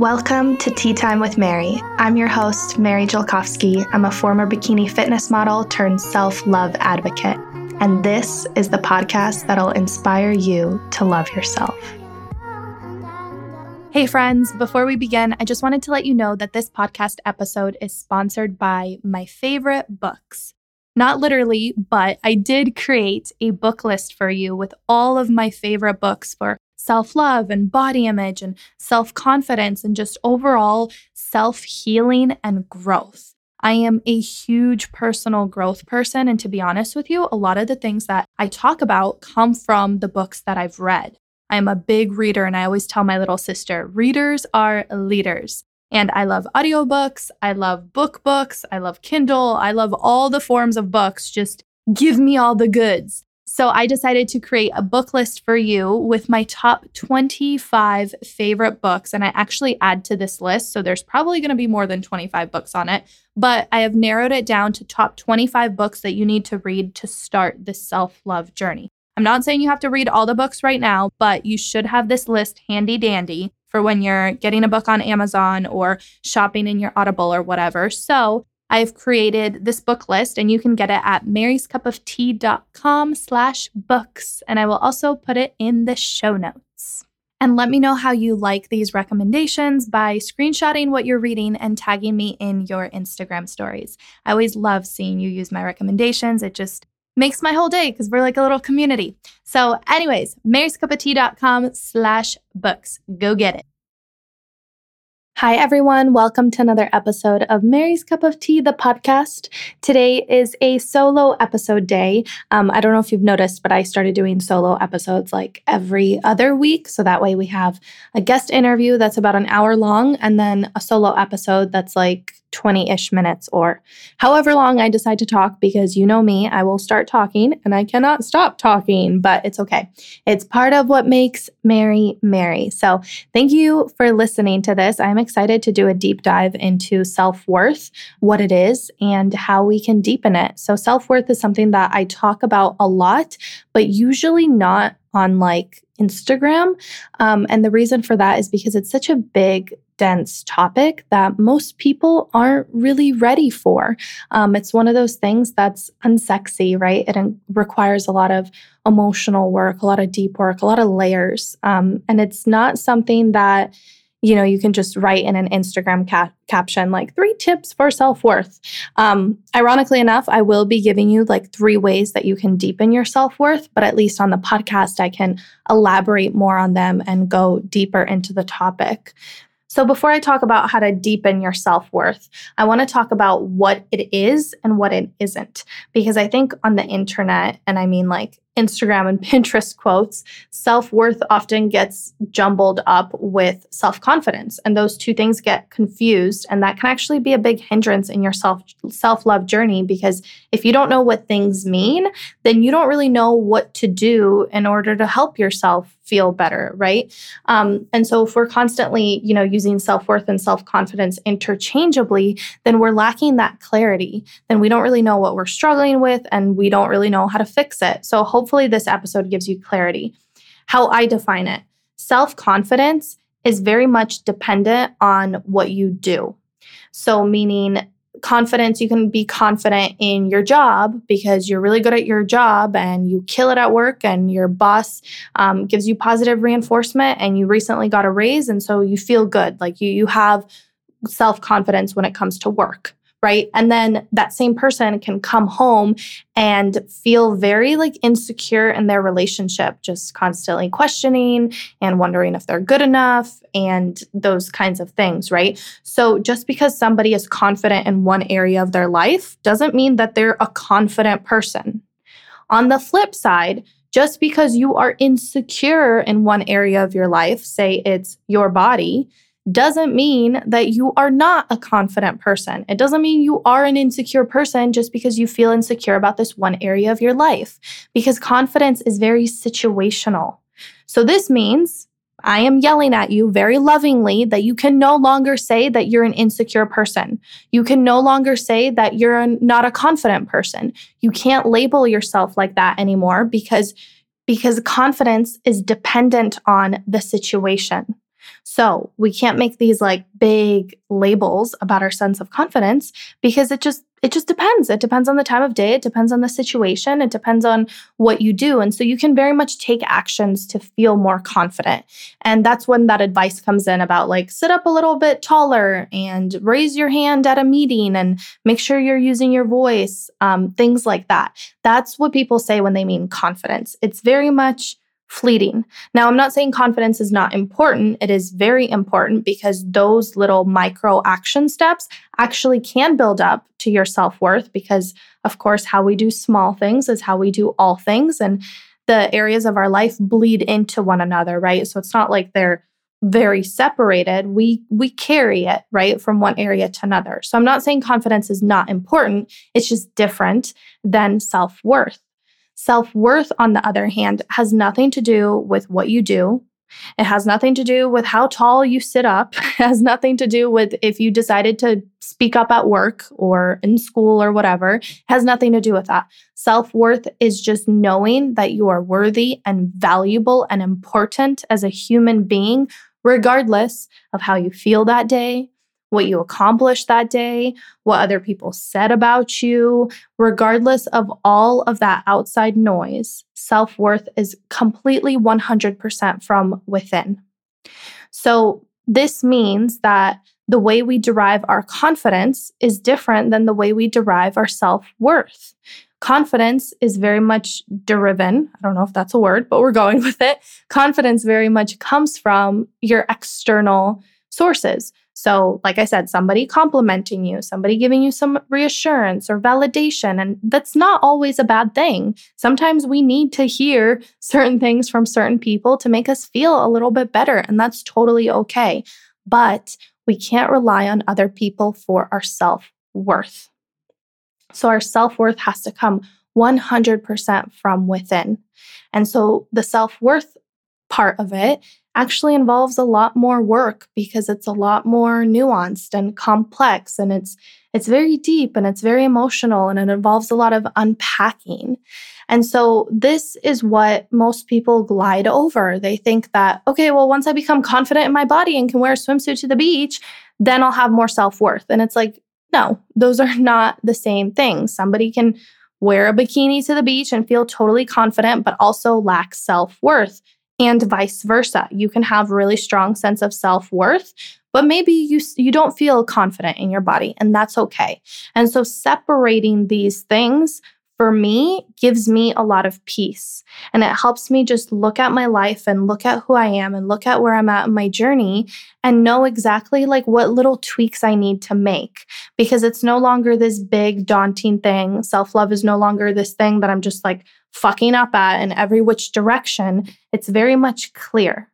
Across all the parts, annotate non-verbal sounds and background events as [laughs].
Welcome to Tea Time with Mary. I'm your host, Mary Jelkovsky. I'm a former bikini fitness model turned self love advocate. And this is the podcast that'll inspire you to love yourself. Hey, friends, before we begin, I just wanted to let you know that this podcast episode is sponsored by my favorite books. Not literally, but I did create a book list for you with all of my favorite books for self love and body image and self confidence and just overall self healing and growth. I am a huge personal growth person. And to be honest with you, a lot of the things that I talk about come from the books that I've read. I am a big reader, and I always tell my little sister readers are leaders. And I love audiobooks, I love book books, I love Kindle, I love all the forms of books. Just give me all the goods. So I decided to create a book list for you with my top 25 favorite books. And I actually add to this list. So there's probably going to be more than 25 books on it, but I have narrowed it down to top 25 books that you need to read to start this self love journey. I'm not saying you have to read all the books right now, but you should have this list handy dandy for when you're getting a book on Amazon or shopping in your Audible or whatever. So I've created this book list and you can get it at maryscupoftea.com slash books. And I will also put it in the show notes. And let me know how you like these recommendations by screenshotting what you're reading and tagging me in your Instagram stories. I always love seeing you use my recommendations. It just makes my whole day because we're like a little community. So, anyways, maryscupoftea.com slash books. Go get it. Hi, everyone. Welcome to another episode of Mary's Cup of Tea, the podcast. Today is a solo episode day. Um, I don't know if you've noticed, but I started doing solo episodes like every other week. So that way we have a guest interview that's about an hour long and then a solo episode that's like 20 ish minutes or however long I decide to talk because you know me, I will start talking and I cannot stop talking, but it's okay. It's part of what makes Mary Mary. So thank you for listening to this. I'm excited to do a deep dive into self worth, what it is, and how we can deepen it. So, self worth is something that I talk about a lot, but usually not on like Instagram. Um, and the reason for that is because it's such a big dense topic that most people aren't really ready for. Um, it's one of those things that's unsexy, right? It requires a lot of emotional work, a lot of deep work, a lot of layers. Um, and it's not something that you know you can just write in an instagram ca- caption like three tips for self-worth um, ironically enough i will be giving you like three ways that you can deepen your self-worth but at least on the podcast i can elaborate more on them and go deeper into the topic so, before I talk about how to deepen your self worth, I want to talk about what it is and what it isn't. Because I think on the internet, and I mean like Instagram and [laughs] Pinterest quotes, self worth often gets jumbled up with self confidence. And those two things get confused. And that can actually be a big hindrance in your self love journey because if you don't know what things mean, then you don't really know what to do in order to help yourself feel better, right? Um, and so if we're constantly, you know, using self worth and self confidence interchangeably, then we're lacking that clarity. Then we don't really know what we're struggling with and we don't really know how to fix it. So hopefully this episode gives you clarity. How I define it self confidence is very much dependent on what you do. So, meaning confidence, you can be confident in your job because you're really good at your job and you kill it at work, and your boss um, gives you positive reinforcement, and you recently got a raise. And so you feel good. Like you, you have self confidence when it comes to work right? And then that same person can come home and feel very like insecure in their relationship, just constantly questioning and wondering if they're good enough and those kinds of things, right? So just because somebody is confident in one area of their life doesn't mean that they're a confident person. On the flip side, just because you are insecure in one area of your life, say it's your body, doesn't mean that you are not a confident person. It doesn't mean you are an insecure person just because you feel insecure about this one area of your life, because confidence is very situational. So, this means I am yelling at you very lovingly that you can no longer say that you're an insecure person. You can no longer say that you're not a confident person. You can't label yourself like that anymore because because confidence is dependent on the situation. So we can't make these like big labels about our sense of confidence because it just it just depends. It depends on the time of day, it depends on the situation, it depends on what you do. And so you can very much take actions to feel more confident. And that's when that advice comes in about like sit up a little bit taller and raise your hand at a meeting and make sure you're using your voice, um, things like that. That's what people say when they mean confidence. It's very much fleeting. Now, I'm not saying confidence is not important. It is very important because those little micro action steps actually can build up to your self worth because, of course, how we do small things is how we do all things. And the areas of our life bleed into one another, right? So it's not like they're very separated we we carry it right from one area to another so i'm not saying confidence is not important it's just different than self-worth Self worth, on the other hand, has nothing to do with what you do. It has nothing to do with how tall you sit up. [laughs] It has nothing to do with if you decided to speak up at work or in school or whatever. It has nothing to do with that. Self worth is just knowing that you are worthy and valuable and important as a human being, regardless of how you feel that day, what you accomplished that day, what other people said about you, regardless of all of that outside noise, self worth is completely 100% from within. So, this means that the way we derive our confidence is different than the way we derive our self worth. Confidence is very much driven. I don't know if that's a word, but we're going [laughs] with it. Confidence very much comes from your external sources. So, like I said, somebody complimenting you, somebody giving you some reassurance or validation. And that's not always a bad thing. Sometimes we need to hear [laughs] certain things from certain people to make us feel a little bit better. And that's totally okay. But we can't rely on other people for our self worth. So, our self worth has to come 100% from within. And so, the self worth part of it actually involves a lot more work because it's a lot more nuanced and complex and it's it's very deep and it's very emotional and it involves a lot of unpacking. And so this is what most people glide over. They think that okay, well once I become confident in my body and can wear a swimsuit to the beach, then I'll have more self-worth. And it's like no, those are [laughs] not the same things. Somebody can wear a bikini to the beach and feel totally confident but also lack self-worth and vice versa. You can have really strong sense of self-worth, but maybe you you don't feel confident in your body and that's okay. And so separating these things for me gives me a lot of peace and it helps me just look at my life and look at who I am and look at where I'm at in my journey and know exactly like what little tweaks I need to make because it's no longer this big daunting thing. Self-love is no longer this thing that I'm just like fucking up at in every which direction. It's very much clear.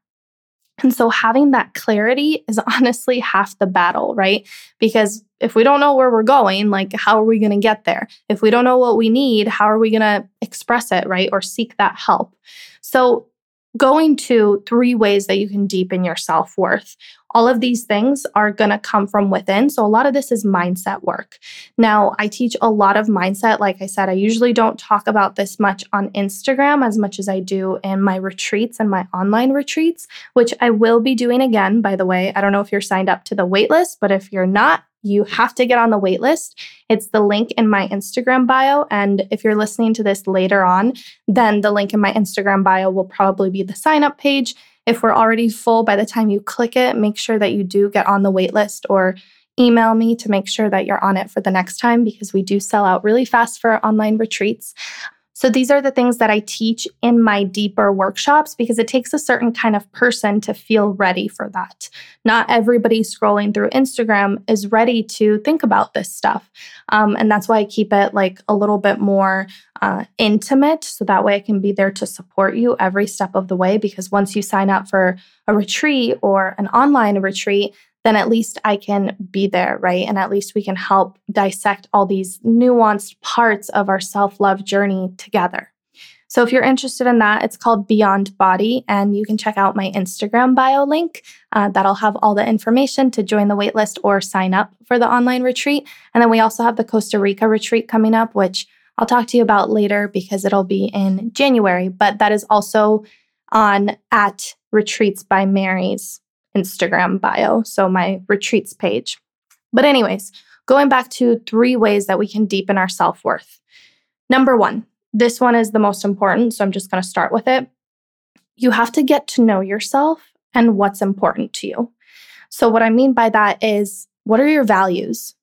And so having that clarity is [laughs] honestly half the battle, right? Because if we don't know where we're going, like how are we going to get there? If we don't know what we need, how are we going to express it, right? Or seek that help. So going to three ways that you can deepen your self worth. All of these things are going to come from within. So, a lot of this is mindset work. Now, I teach a lot of mindset. Like I said, I usually don't talk about this much on Instagram as much as I do in my retreats and my online retreats, which I will be doing again, by the way. I don't know if you're signed up to the waitlist, but if you're not, you have to get on the waitlist. It's the link in my Instagram bio. And if you're listening to this later on, then the link in my Instagram bio will probably be the sign up page. If we're already full by the time you click it, make sure that you do get on the wait list or email me to make sure that you're on it for the next time because we do sell out really fast for our online retreats. So these are the things that I teach in my deeper workshops because it takes a certain kind of person to feel ready for that. Not everybody scrolling through Instagram is ready to think about this stuff. Um, and that's why I keep it like a little bit more uh, intimate so that way I can be there to support you every step of the way. Because once you sign up for a retreat or an online retreat, then at least I can be there, right? And at least we can help dissect all these nuanced parts of our self love journey together. So if you're interested in that, it's called Beyond Body, and you can check out my Instagram bio link. Uh, that'll have all the information to join the waitlist or sign up for the online retreat. And then we also have the Costa Rica retreat coming up, which I'll talk to you about later because it'll be in January. But that is also on at Retreats by Mary's Instagram bio, so my retreats page. But, anyways, going back to three ways that we can deepen our self worth. Number one, this one is the most important, so I'm just going to start with it. You have to get to know yourself and what's important to you. So, what I mean by that is, what are your values?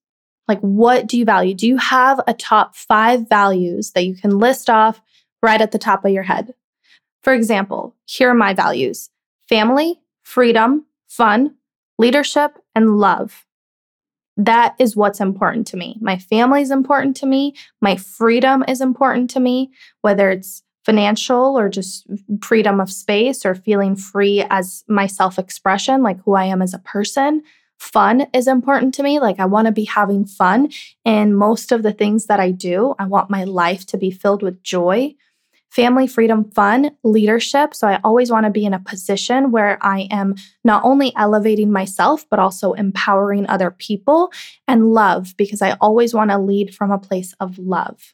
Like, what do you value? Do you have a top five values that you can list off right at the top of your head? For example, here are my values family, freedom, fun, leadership, and love. That is what's important to me. My family is important to me. My freedom is important to me, whether it's financial or just freedom of space or feeling free as my self expression, like who I am as a person. Fun is important to me. Like, I want to be having fun in most of the things that I do. I want my life to be filled with joy family, freedom, fun, leadership. So I always want to be in a position where I am not only elevating myself, but also empowering other people and love, because I always want to lead from a place of love.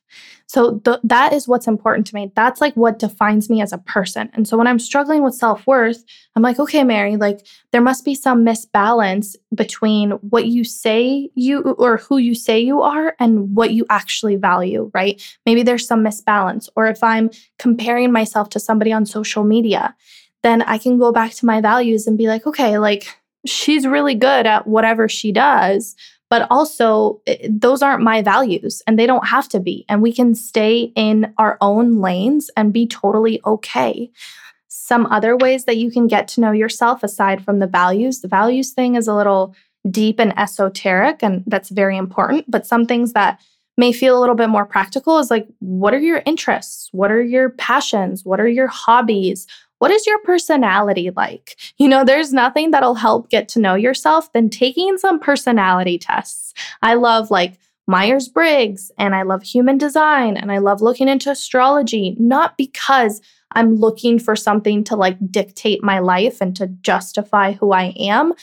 So th- that is what's important to me. That's like what defines me as a person. And so when I'm struggling with self worth, I'm like, okay, Mary, like there must be some misbalance between what you say you or who you say you are and what you actually value, right? Maybe there's some misbalance. Or if I'm comparing myself to somebody on social media, then I can go back to my values and be like, okay, like she's really good at whatever she does but also eh, those aren't my values and they don't have to be. And we can stay in our own lanes and be totally okay. Some other ways that you can get to know yourself aside from the values, the values thing is a little deep and esoteric, and that's very important. But some things that may feel a little bit more practical is like, what are your interests? What are your passions? What are your hobbies? What is your personality like? You know, there's nothing that'll help get to know yourself than taking some personality tests. I love like Myers Briggs and I love human design and I love looking into astrology, not because I'm looking for something to like dictate my life and to justify who I am,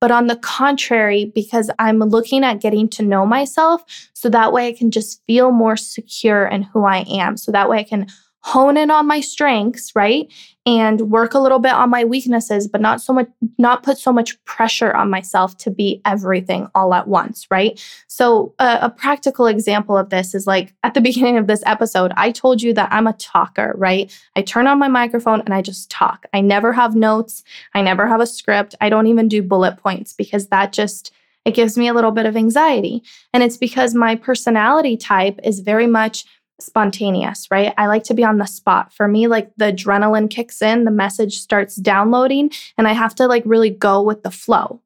but on the contrary, because I'm looking at getting to know myself so that way I can just feel more secure in who I am. So that way I can hone in on my strengths, right? And work a little bit on my weaknesses, but not so much, not put so much pressure on myself to be everything all at once, right? So, a practical example of this is like at the [laughs] beginning of this episode, I told you that I'm a talker, right? I turn on my microphone and I just talk. I never have notes, I never have a script, I don't even do bullet points because that just it gives me a little bit of anxiety. And it's because my personality type is very much spontaneous, right? I like to be on the spot. For me, like the adrenaline kicks in, the message starts downloading, and I have to like really go with the flow.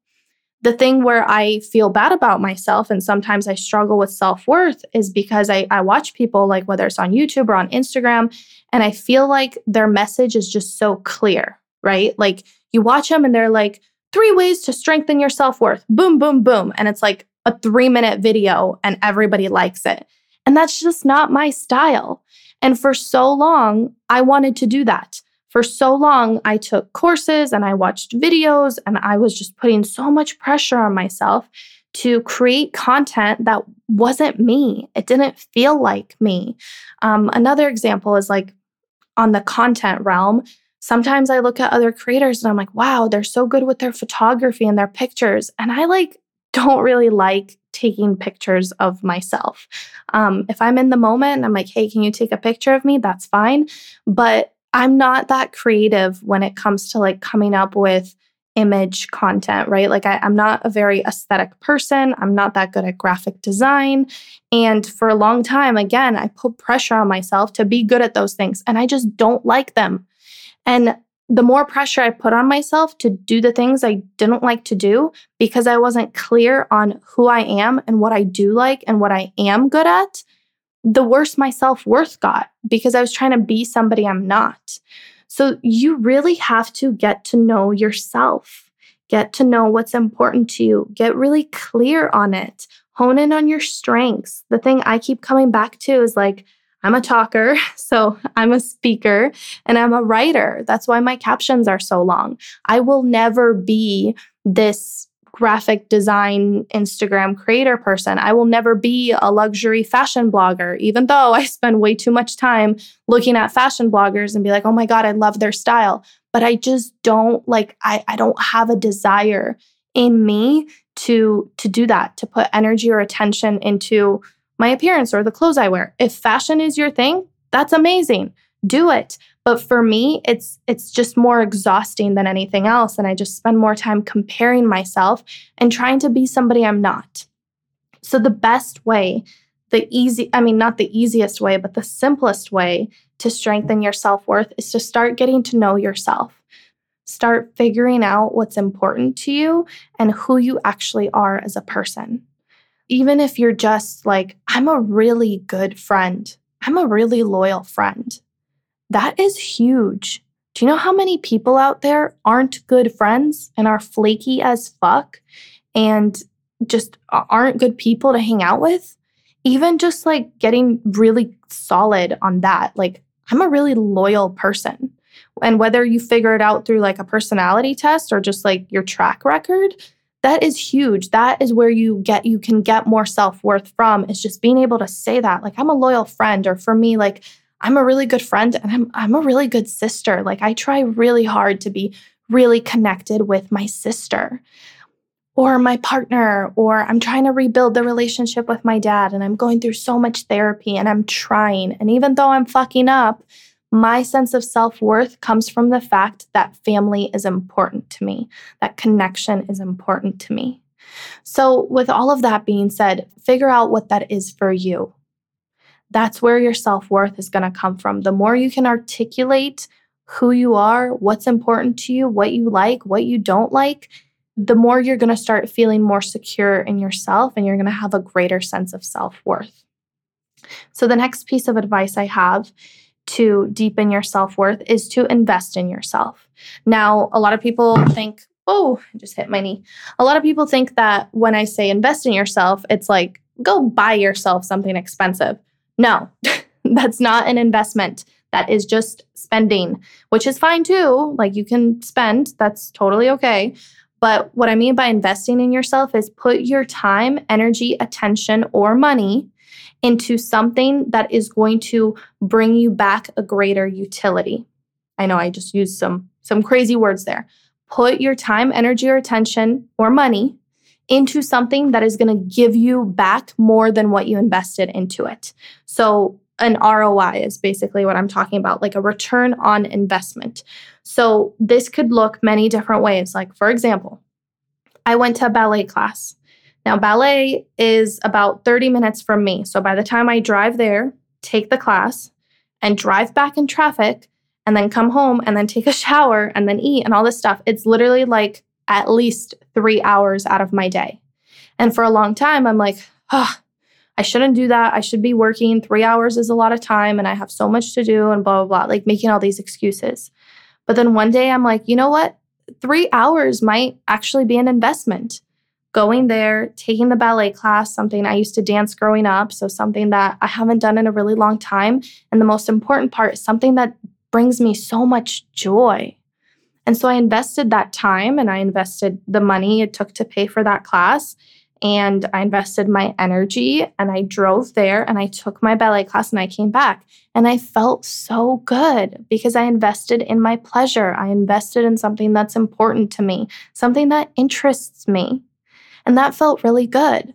The thing where I feel bad about myself and sometimes I struggle with self worth is because I, I watch people, like whether it's on YouTube or on Instagram, and I feel like their message is just so clear, right? Like you watch them and they're like, three ways to strengthen your self worth. Boom, boom, boom. And it's like a three minute video and everybody likes it. And that's just not my style. And for so long, I wanted to do that. For so long, I took courses and I watched videos, and I was just putting so much pressure on myself to create content that wasn't me. It didn't feel like me. Um, another example is like on the content realm. Sometimes I look at other creators and I'm like, wow, they're so good with their photography and their pictures. And I like don't really like taking pictures of myself. Um, if I'm in the moment I'm like, hey, can you take a picture of me? That's fine. But I'm not that creative when it comes to like coming up with image content, right? Like, I, am not a very aesthetic person. I'm not that good at graphic design. And for a long time, again, I put pressure on myself to be good at those things, and I just don't like them. And the more pressure I put on myself to do the things I didn't like to do because I wasn't clear on who I am and what I do like and what I am good at, the worse my self worth got because I was trying to be somebody I'm not. So you really have to get to know yourself, get to know what's important to you, get really clear on it, hone in on your strengths. The thing I keep coming back to is like, I'm a talker, [laughs] so I'm a speaker, and I'm a writer. That's why my captions are so long. I will never be this graphic design Instagram creator person. I will never be a luxury fashion blogger, even though I spend way too much time looking at fashion bloggers and be like, oh my God, I love their style. But I just don't like, I, I don't have a desire in me to to do that, to put energy or attention into my appearance or the clothes I wear. If fashion is your thing, that's amazing. Do it. But for me, it's it's just more exhausting than anything else and I just spend more time comparing myself and trying to be somebody I'm not. So the best way, the easy I mean not the easiest way, but the simplest way to strengthen your self-worth is to start getting to know yourself. Start figuring out what's important to you and who you actually are as a person. Even if you're just like, I'm a really good friend, I'm a really loyal friend, that is huge. Do you know how many people out there aren't good friends and are flaky as fuck and just aren't good people to hang out with? Even just like getting really solid on that. Like, I'm a really loyal person. And whether you figure it out through like a personality test or just like your track record, that is huge. That is where you get you can get more self-worth from is just being able to say that like I'm a loyal friend or for me like I'm a really good friend and I'm I'm a really good sister. Like I try really hard to be really connected with my sister or my partner or I'm trying to rebuild the relationship with my dad and I'm going through so much therapy and I'm trying and even though I'm fucking up, my sense of self worth comes from the fact that family is important to me, that connection is important to me. So, with all of that being said, figure out what that is for you. That's where your self worth is going to come from. The more you can articulate who you are, what's important to you, what you like, what you don't like, the more you're going to start feeling more secure in yourself and you're going to have a greater sense of self worth. So, the next piece of advice I have to deepen your self worth is to invest in yourself. Now, a lot of people think, oh, I just hit my knee. A lot of people think that when I say invest in yourself, it's like go buy yourself something expensive. No, [laughs] that's not an investment. That is just spending, which is fine too. Like you can spend, that's totally okay. But what I mean by investing in yourself is put your time, energy, attention, or money into something that is going to bring you back a greater utility. I know I just used some some crazy words there. Put your time, energy or attention or money into something that is going to give you back more than what you invested into it. So an ROI is basically what I'm talking about, like a return on investment. So this could look many different ways. Like for example, I went to a ballet class. Now, ballet is about 30 minutes from me. So by the time I drive there, take the class, and drive back in traffic, and then come home and then take a shower and then eat and all this stuff, it's literally like at least three hours out of my day. And for a long time, I'm like, oh, I shouldn't do that. I should be working. Three hours is a lot of time and I have so much to do and blah, blah, blah, like making all these excuses. But then one day I'm like, you know what? Three hours might actually be an investment going there, taking the ballet class, something I used to dance growing up. So, something that I haven't done in a really long time. And the most important part is something that brings me so much joy. And so, I invested that time and I invested the money it took to pay for that class. And I invested my energy and I drove there and I took my ballet class and I came back. And I felt so good because I invested in my pleasure. I invested in something that's important to me, something that interests me. And that felt really good.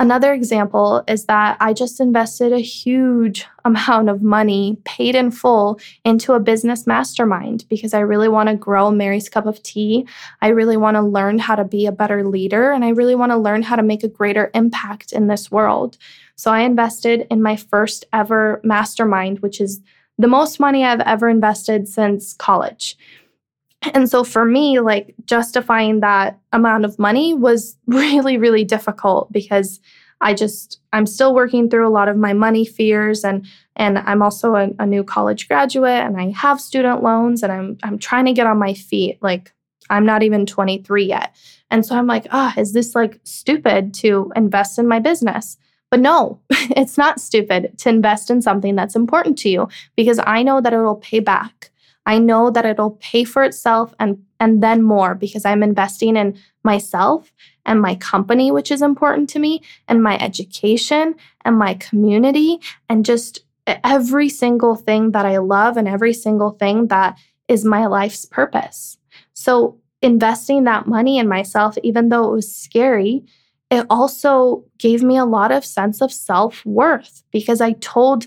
Another example is that I just invested a huge [laughs] amount of money, paid in full, into a business mastermind because I really want to grow Mary's Cup of Tea. I really want to learn how to be a better leader, and I really want to learn how to make a greater impact in this world. So I invested in my first ever mastermind, which is the most money I've ever invested since college. And so for me, like justifying that amount of money was [laughs] really, really difficult because I just I'm still working through a lot of my money fears and and I'm also a, a, new college graduate and I have student loans and I'm I'm trying to get on my feet. Like I'm not even 23 yet. And so I'm like, ah, oh, is this like stupid to invest in my business? But no, [laughs] it's not stupid to invest in something that's important to you because I know that it'll pay back. I know that it'll pay for itself and and then more because I'm investing in myself and my company which is important to me and my education and my community and just every single thing that I love and every single thing that is my life's purpose. So investing that money in myself even though it was scary it also gave me a lot of sense of self-worth because I told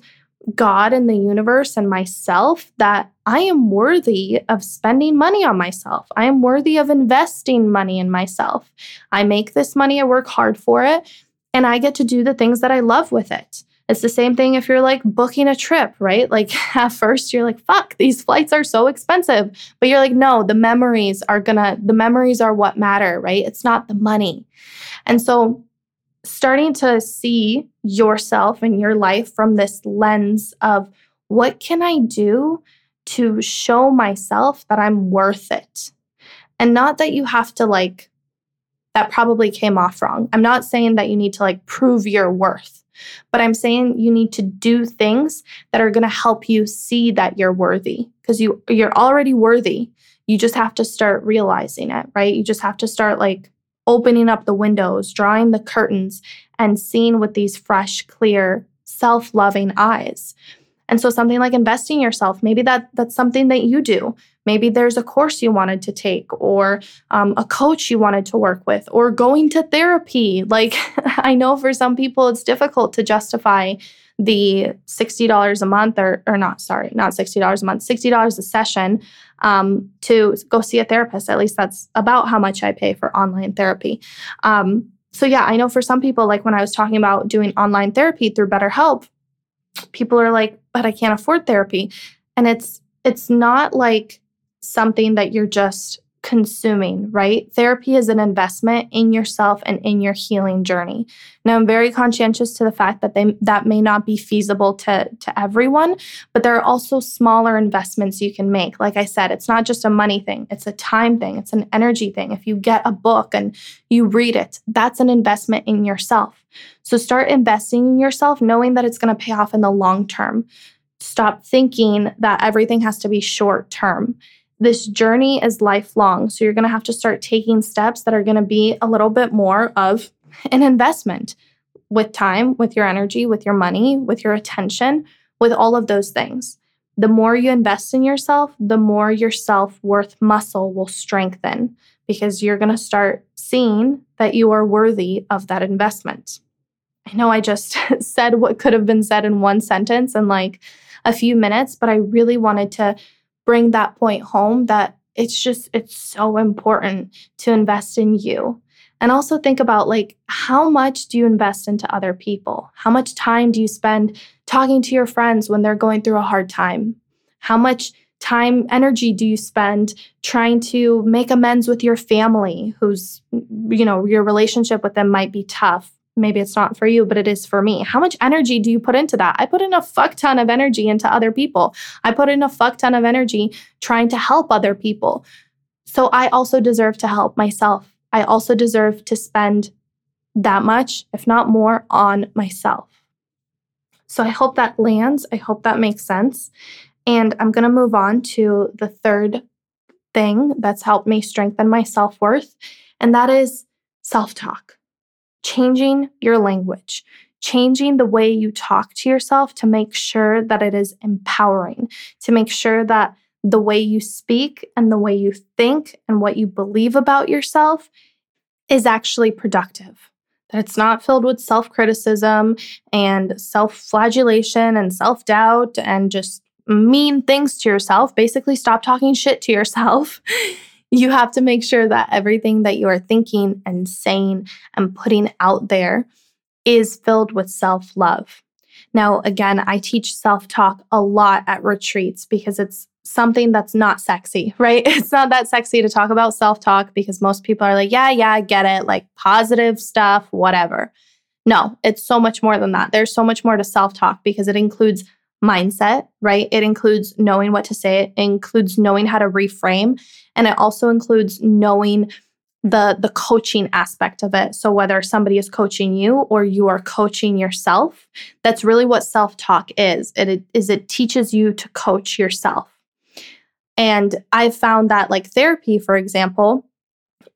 God and the universe and myself that I am worthy of spending money on myself. I am worthy of investing money in myself. I make this money, I work hard for it, and I get to do the things that I love with it. It's the same thing if you're like booking a trip, right? [laughs] Like at first you're like, fuck, these flights are so expensive. But you're like, no, the memories are gonna, the memories are what matter, right? It's not the money. And so starting to see yourself and your life from this lens of what can I do to show myself that I'm worth it? And not that you have to like, that probably came off wrong. I'm not saying that you need to like prove your worth, but I'm saying you need to do things that are going to help you see that you're worthy because you you're already worthy. You just have to start realizing it, right? You just have to start like opening up the windows, drawing the curtains, and seeing with these fresh, clear, self loving eyes. And so something like investing yourself, maybe that that's something that you do. Maybe there's a course you wanted to take, or um, a coach you wanted to work with, or going to therapy. Like [laughs] I know for some people it's difficult to justify the $60 a month or, or not, sorry, not $60 a month, $60 a session um, to go see a therapist. At least that's about how much I pay for online therapy. Um, so, yeah, I know for some people, like when I was talking about doing online therapy through BetterHelp, people are like, but I can't afford therapy. And it's, it's not like something that you're just consuming, right? Therapy is an investment in yourself and in your healing journey. Now, I'm very conscientious to the fact that they that may not be feasible to to everyone, but there are also smaller investments you can make. Like I said, it's not just a money thing, it's a time thing, it's an energy thing. If you get a book and you read it, that's an investment in yourself. So start investing in yourself knowing that it's going to pay off in the long term. Stop thinking that everything has to be short term this journey is lifelong. So you're going to have to start taking steps that are going to be a little bit more of an investment with time, with your energy, with your money, with your attention, with all of those things. The more you invest in yourself, the more your self worth muscle will strengthen because you're going to start seeing that you are worthy of that investment. I know I just [laughs] said what could have been said in one sentence in like a few minutes, but I really wanted to bring that point home that it's just it's so important to invest in you. And also think about like how much do you invest into other people? How much time do you spend talking to your friends when they're going through a hard time? How much time energy do you spend trying to make amends with your family who's you know your relationship with them might be tough maybe it's not for you, but it is for me. How much energy do you put into that? I put in a fuck ton of energy into other people. I put in a fuck ton of energy trying to help other people. So I also deserve to help myself. I also deserve to spend that much, if not more, on myself. So I hope that lands. I hope that makes sense. And I'm going to move on to the third thing that's helped me strengthen my self worth, and that is self talk changing your language, changing the way you talk to yourself to make sure that it is empowering, to make sure that the way you speak and the way you think and what you believe about yourself is actually productive. That it's not filled with self criticism and self flagellation and self doubt and just mean things to yourself. Basically, stop talking shit to yourself [laughs] you have to make sure that everything that you are thinking and saying and putting out there is filled with self love. Now, again, I teach self talk a lot at retreats because it's something that's not sexy, [laughs] right? It's not that sexy to talk about self talk because most people are like, yeah, yeah, I get it, like positive stuff, whatever. No, it's so much more than that. There's so much more to self talk because it includes mindset, right? It includes knowing what to say, it includes knowing how to reframe, and it also includes knowing the the coaching aspect of it. So whether somebody is coaching you or you are coaching yourself, that's really what self-talk is. It is it teaches you to coach yourself. And I've found that, like therapy, for example,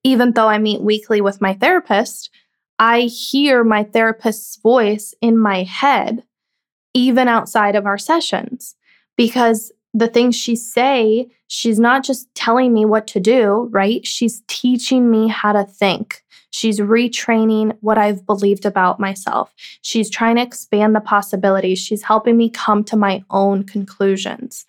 even though I meet weekly with my therapist, I hear my therapist's voice in my head, even outside of our sessions, because the things she say, she's not just telling me what to do, right? She's teaching me how to think. She's retraining what I've believed about myself. She's trying to expand the possibilities. She's helping me come to my own conclusions.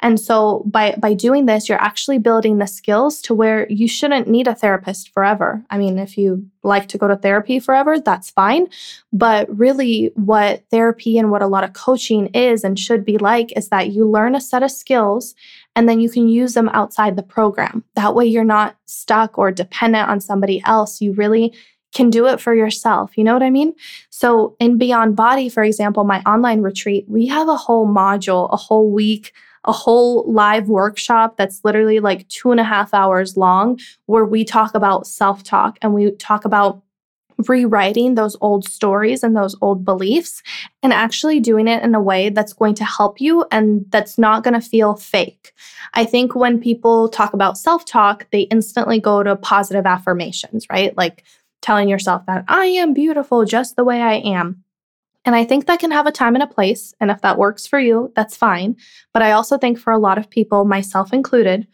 And so by by doing this, you're actually building the skills to where you shouldn't need a therapist forever. I mean, if you like to go to therapy forever, that's fine. But really what therapy and what a lot of coaching is and should be like is that you learn a set of skills and then you can use them outside the program. That way you're not stuck or dependent on somebody else. You really can do it for yourself. You know what I mean? So, in Beyond Body, for example, my online retreat, we have a whole module, a whole week a whole live workshop that's literally like two and a half hours long where we talk about self talk and we talk about rewriting those old stories and those old beliefs and actually doing it in a way that's going to help you and that's not going to feel fake. I think when people talk about self talk, they instantly go to positive affirmations, right? Like telling yourself that I am beautiful just the way I am. And I think that can have a time and a place. And if that works for you, that's fine. But I also think for a lot of people, myself included,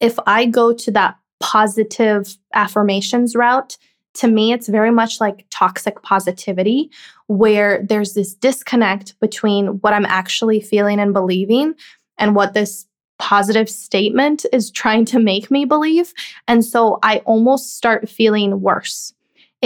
if I go to that positive affirmations route, to me, it's very much like toxic positivity, where there's this disconnect between what I'm actually feeling and believing and what this positive statement is trying to make me believe. And so I almost start feeling worse.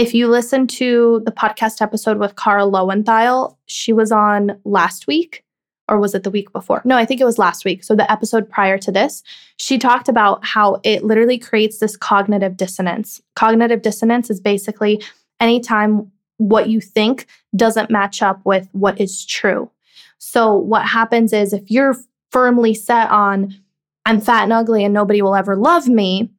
If you listen to the podcast episode with Kara Loewentheil, she was on last week, or was it the week before? No, I think it was last week. So the episode prior to this, she talked about how it literally creates this cognitive dissonance. Cognitive dissonance is basically anytime what you think doesn't match up with what is true. So what happens is if you're firmly set on, I'm fat and ugly and nobody will ever love me,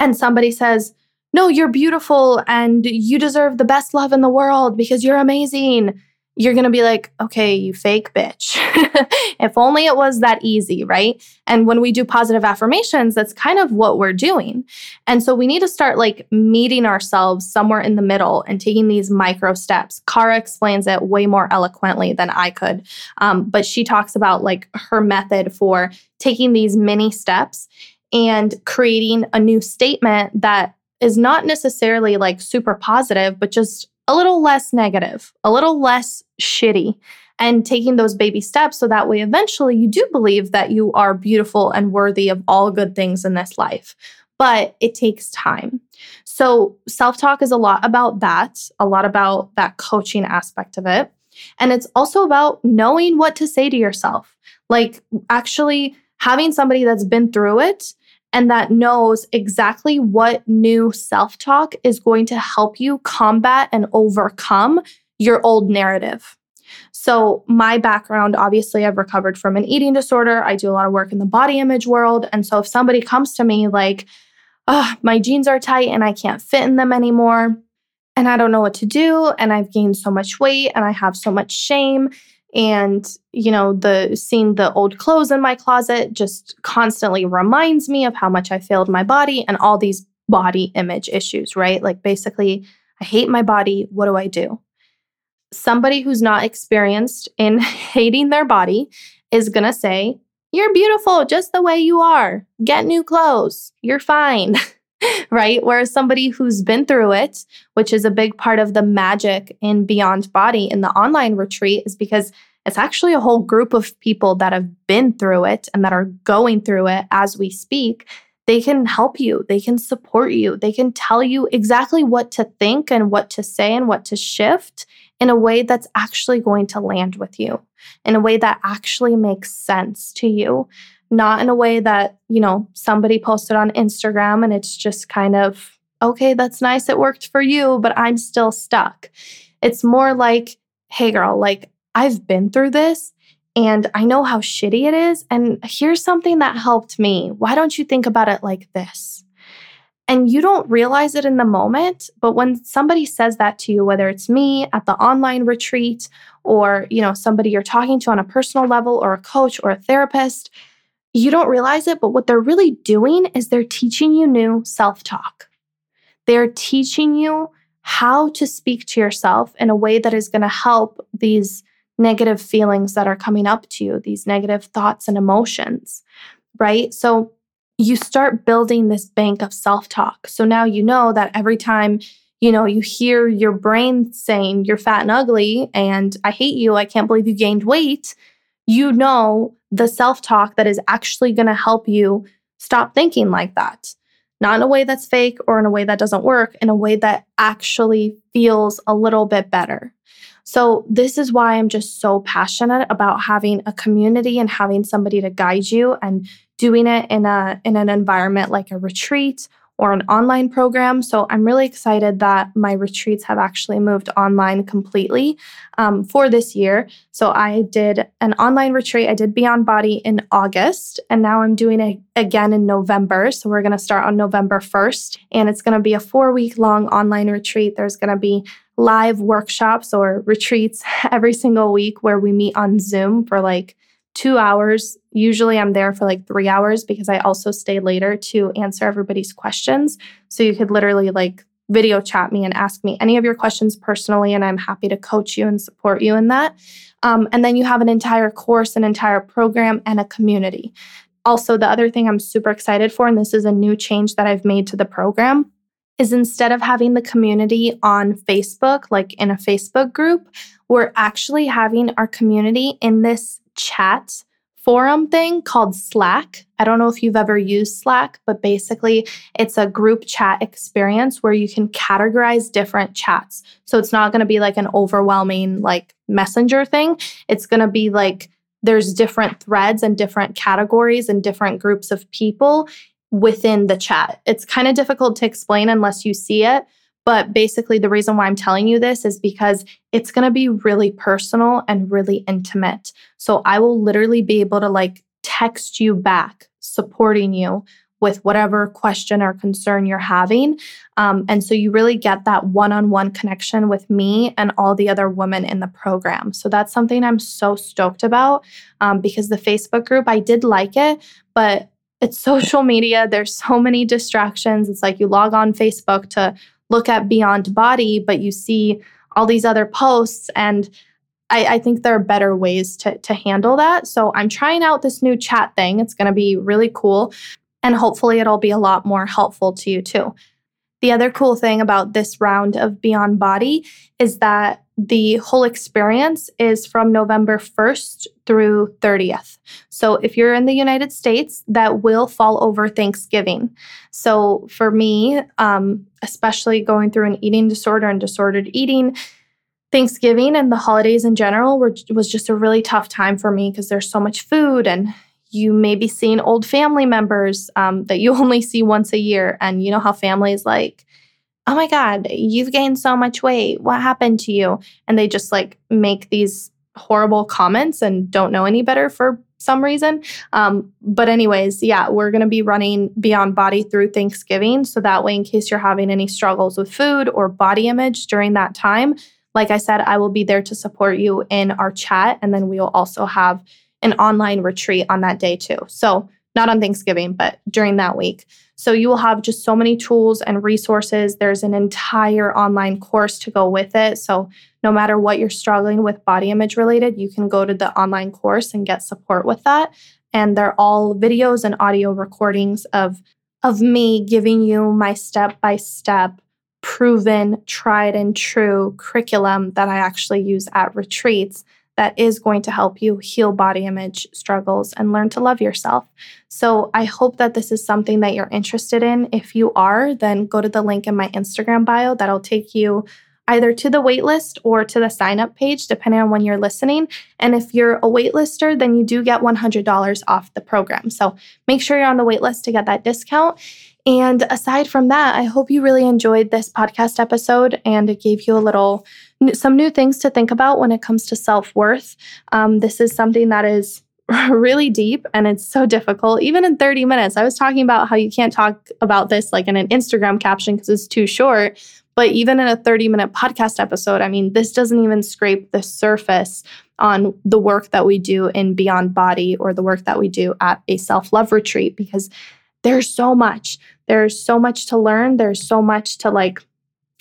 and somebody says, no, you're beautiful and you deserve the best love in the world because you're amazing. You're going to be like, okay, you fake bitch. [laughs] if only it was that easy, right? And when we do positive affirmations, that's kind of what we're doing. And so we need to start like meeting ourselves somewhere in the middle and taking these micro steps. Kara explains it way more eloquently than I could. Um, but she talks about like her method for taking these mini steps and creating a new statement that is not necessarily like super positive, but just a little less negative, a little less shitty, and taking those baby steps so that way eventually you do believe that you are beautiful and worthy of all good things in this life. But it takes time. So, self talk is a lot about that, a lot about that coaching aspect of it. And it's also about knowing what to say to yourself, like actually having somebody that's been through it and that knows exactly what new self talk is going to help you combat and overcome your old narrative. So, my background obviously, I've recovered from an eating disorder. I do a lot of work in the body image world. And so, if somebody comes to me like, oh, my jeans are tight and I can't fit in them anymore, and I don't know what to do, and I've gained so much weight and I have so much shame, and you know the seeing the old clothes in my closet just constantly reminds me of how much i failed my body and all these body image issues right? Like basically i hate my body. What do i do? Somebody who's not experienced in [laughs] hating their body is going to say you're beautiful just the way you are. Get new clothes. You're fine [laughs] [laughs] right? Whereas somebody who's been through it, which is a big part of the magic in Beyond Body in the online retreat, is because it's actually a whole group of people that have been through it and that are going through it as we speak. They can help you, they can support you, they can tell you exactly what to think and what to say and what to shift in a way that's actually going to land with you, in a way that actually makes sense to you not in a way that, you know, somebody posted on Instagram and it's just kind of, okay, that's nice. It worked for you, but I'm still stuck. It's more like, hey, girl, like I've been through this and I know how shitty it is. And here's something that helped me. Why don't you think about it like this? And you don't realize it in the moment, but when somebody says that to you, whether it's me at the online retreat or, you know, somebody you're talking to on a personal level or a coach or a therapist, you don't realize it, but what they're really doing is they're teaching you new self talk. They're teaching you how to speak to yourself in a way that is going to help these negative feelings that are coming up to you, these negative thoughts and emotions, right? So you start building this bank of self talk. So now you know that every time you know, you hear your brain saying you're fat and ugly and I hate you, I can't believe you gained weight, you know the self talk that is actually going to help you stop thinking like that. Not in a way that's fake or in a way that doesn't work, in a way that actually feels a little bit better. So, this is why I'm just so passionate about having a community and having somebody to guide you and doing it in a in an environment like a retreat or an online program. So I'm really excited that my retreats have actually moved online completely um, for this year. So I did an online retreat. I did Beyond Body in August, and now I'm doing it again in November. So we're going to start on November 1st, and it's going to be a four week long online retreat. There's going to be live workshops or retreats [laughs] every single week where we meet on Zoom for like two hours. Usually I'm there for like three hours because I also stay later to answer everybody's questions. So you could literally like video chat me and ask me any of your questions personally, and I'm happy to coach you and support you in that. Um, and then you have an entire course, an entire program, and a community. Also, the other thing I'm super excited for, and this is a new change that I've made to the program, is instead of having the community on Facebook, like in a Facebook group, we're actually having our community in this chat forum thing called Slack. I don't know if you've ever used Slack, but basically it's a group chat experience where you can categorize different chats. So it's not going to be like an overwhelming like messenger thing. It's going to be like there's different threads and different categories and different groups of people within the chat. It's kind of difficult to explain unless you see it, but basically, the reason why I'm telling you this is because it's going to be really personal and really intimate. So I will literally be able to like text you back, supporting you with whatever question or concern you're having. Um, and so you really get that one on one connection with me and all the other women in the program. So that's something I'm so stoked about um, because the Facebook group, I did like it, but it's [laughs] social media. There's so many distractions. It's like you log on Facebook to look at Beyond Body, but you see all these other posts. And I, I think there are better ways to, to handle that. So I'm trying out this new chat thing. It's going to be really cool. And hopefully, it'll be a lot more helpful to you too. The other cool thing about this round of Beyond Body is that the whole experience is from November 1st through 30th. So if you're in the United States, that will fall over Thanksgiving. So for me, um, especially going through an eating disorder and disordered eating, Thanksgiving and the holidays in general were, was just a really tough time for me because there's so much food and you may be seeing old family members um, that you [laughs] only see once a year. And you know how families like, oh my God, you've gained so much weight. What happened to you? And they just like make these horrible comments and don't know any better for some reason. Um, but, anyways, yeah, we're going to be running Beyond Body through Thanksgiving. So that way, in case you're having any struggles with food or body image during that time, like I said, I will be there to support you in our chat. And then we will also have an online retreat on that day too. So, not on Thanksgiving, but during that week. So you will have just so many tools and resources. There's an entire online course to go with it. So no matter what you're struggling with body image related, you can go to the online course and get support with that. And they're all videos and audio recordings of of me giving you my step by step proven tried and true curriculum that I actually use at retreats that is going to help you heal body image struggles and learn to love yourself. So I hope that this is something that you're interested in. If you are, then go to the link in my Instagram bio that'll take you either to the waitlist or to the sign up page, depending on when you're listening. And if you're a waitlister, then you do get $100 off the program. So make sure you're on the waitlist to get that discount. And aside from that, I hope you really enjoyed this podcast episode and it gave you a little, some new things to think about when it comes to self worth. Um, this is something that is [laughs] really deep and it's so difficult, even in 30 minutes. I was talking about how you can't talk about this like in an Instagram caption because it's too short. But even in a 30 minute podcast episode, I mean, this doesn't even scrape the surface on the work that we do in Beyond Body or the work that we do at a self love retreat because there's so much. There's so much to learn. There's so much to like,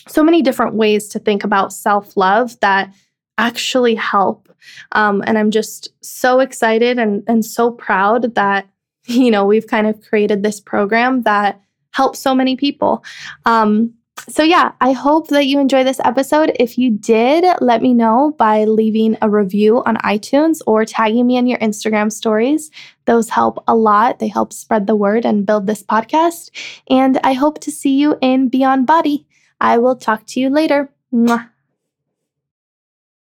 so many different ways to think about self love that actually help. Um, and I'm just so excited and, and so proud that, you know, we've kind of created this program that helps so many people. Um, so, yeah, I hope that you enjoy this episode. If you did, let me know by leaving a review on iTunes or tagging me in your Instagram stories. Those help a lot. They help spread the word and build this podcast. And I hope to see you in Beyond Body. I will talk to you later. Mwah.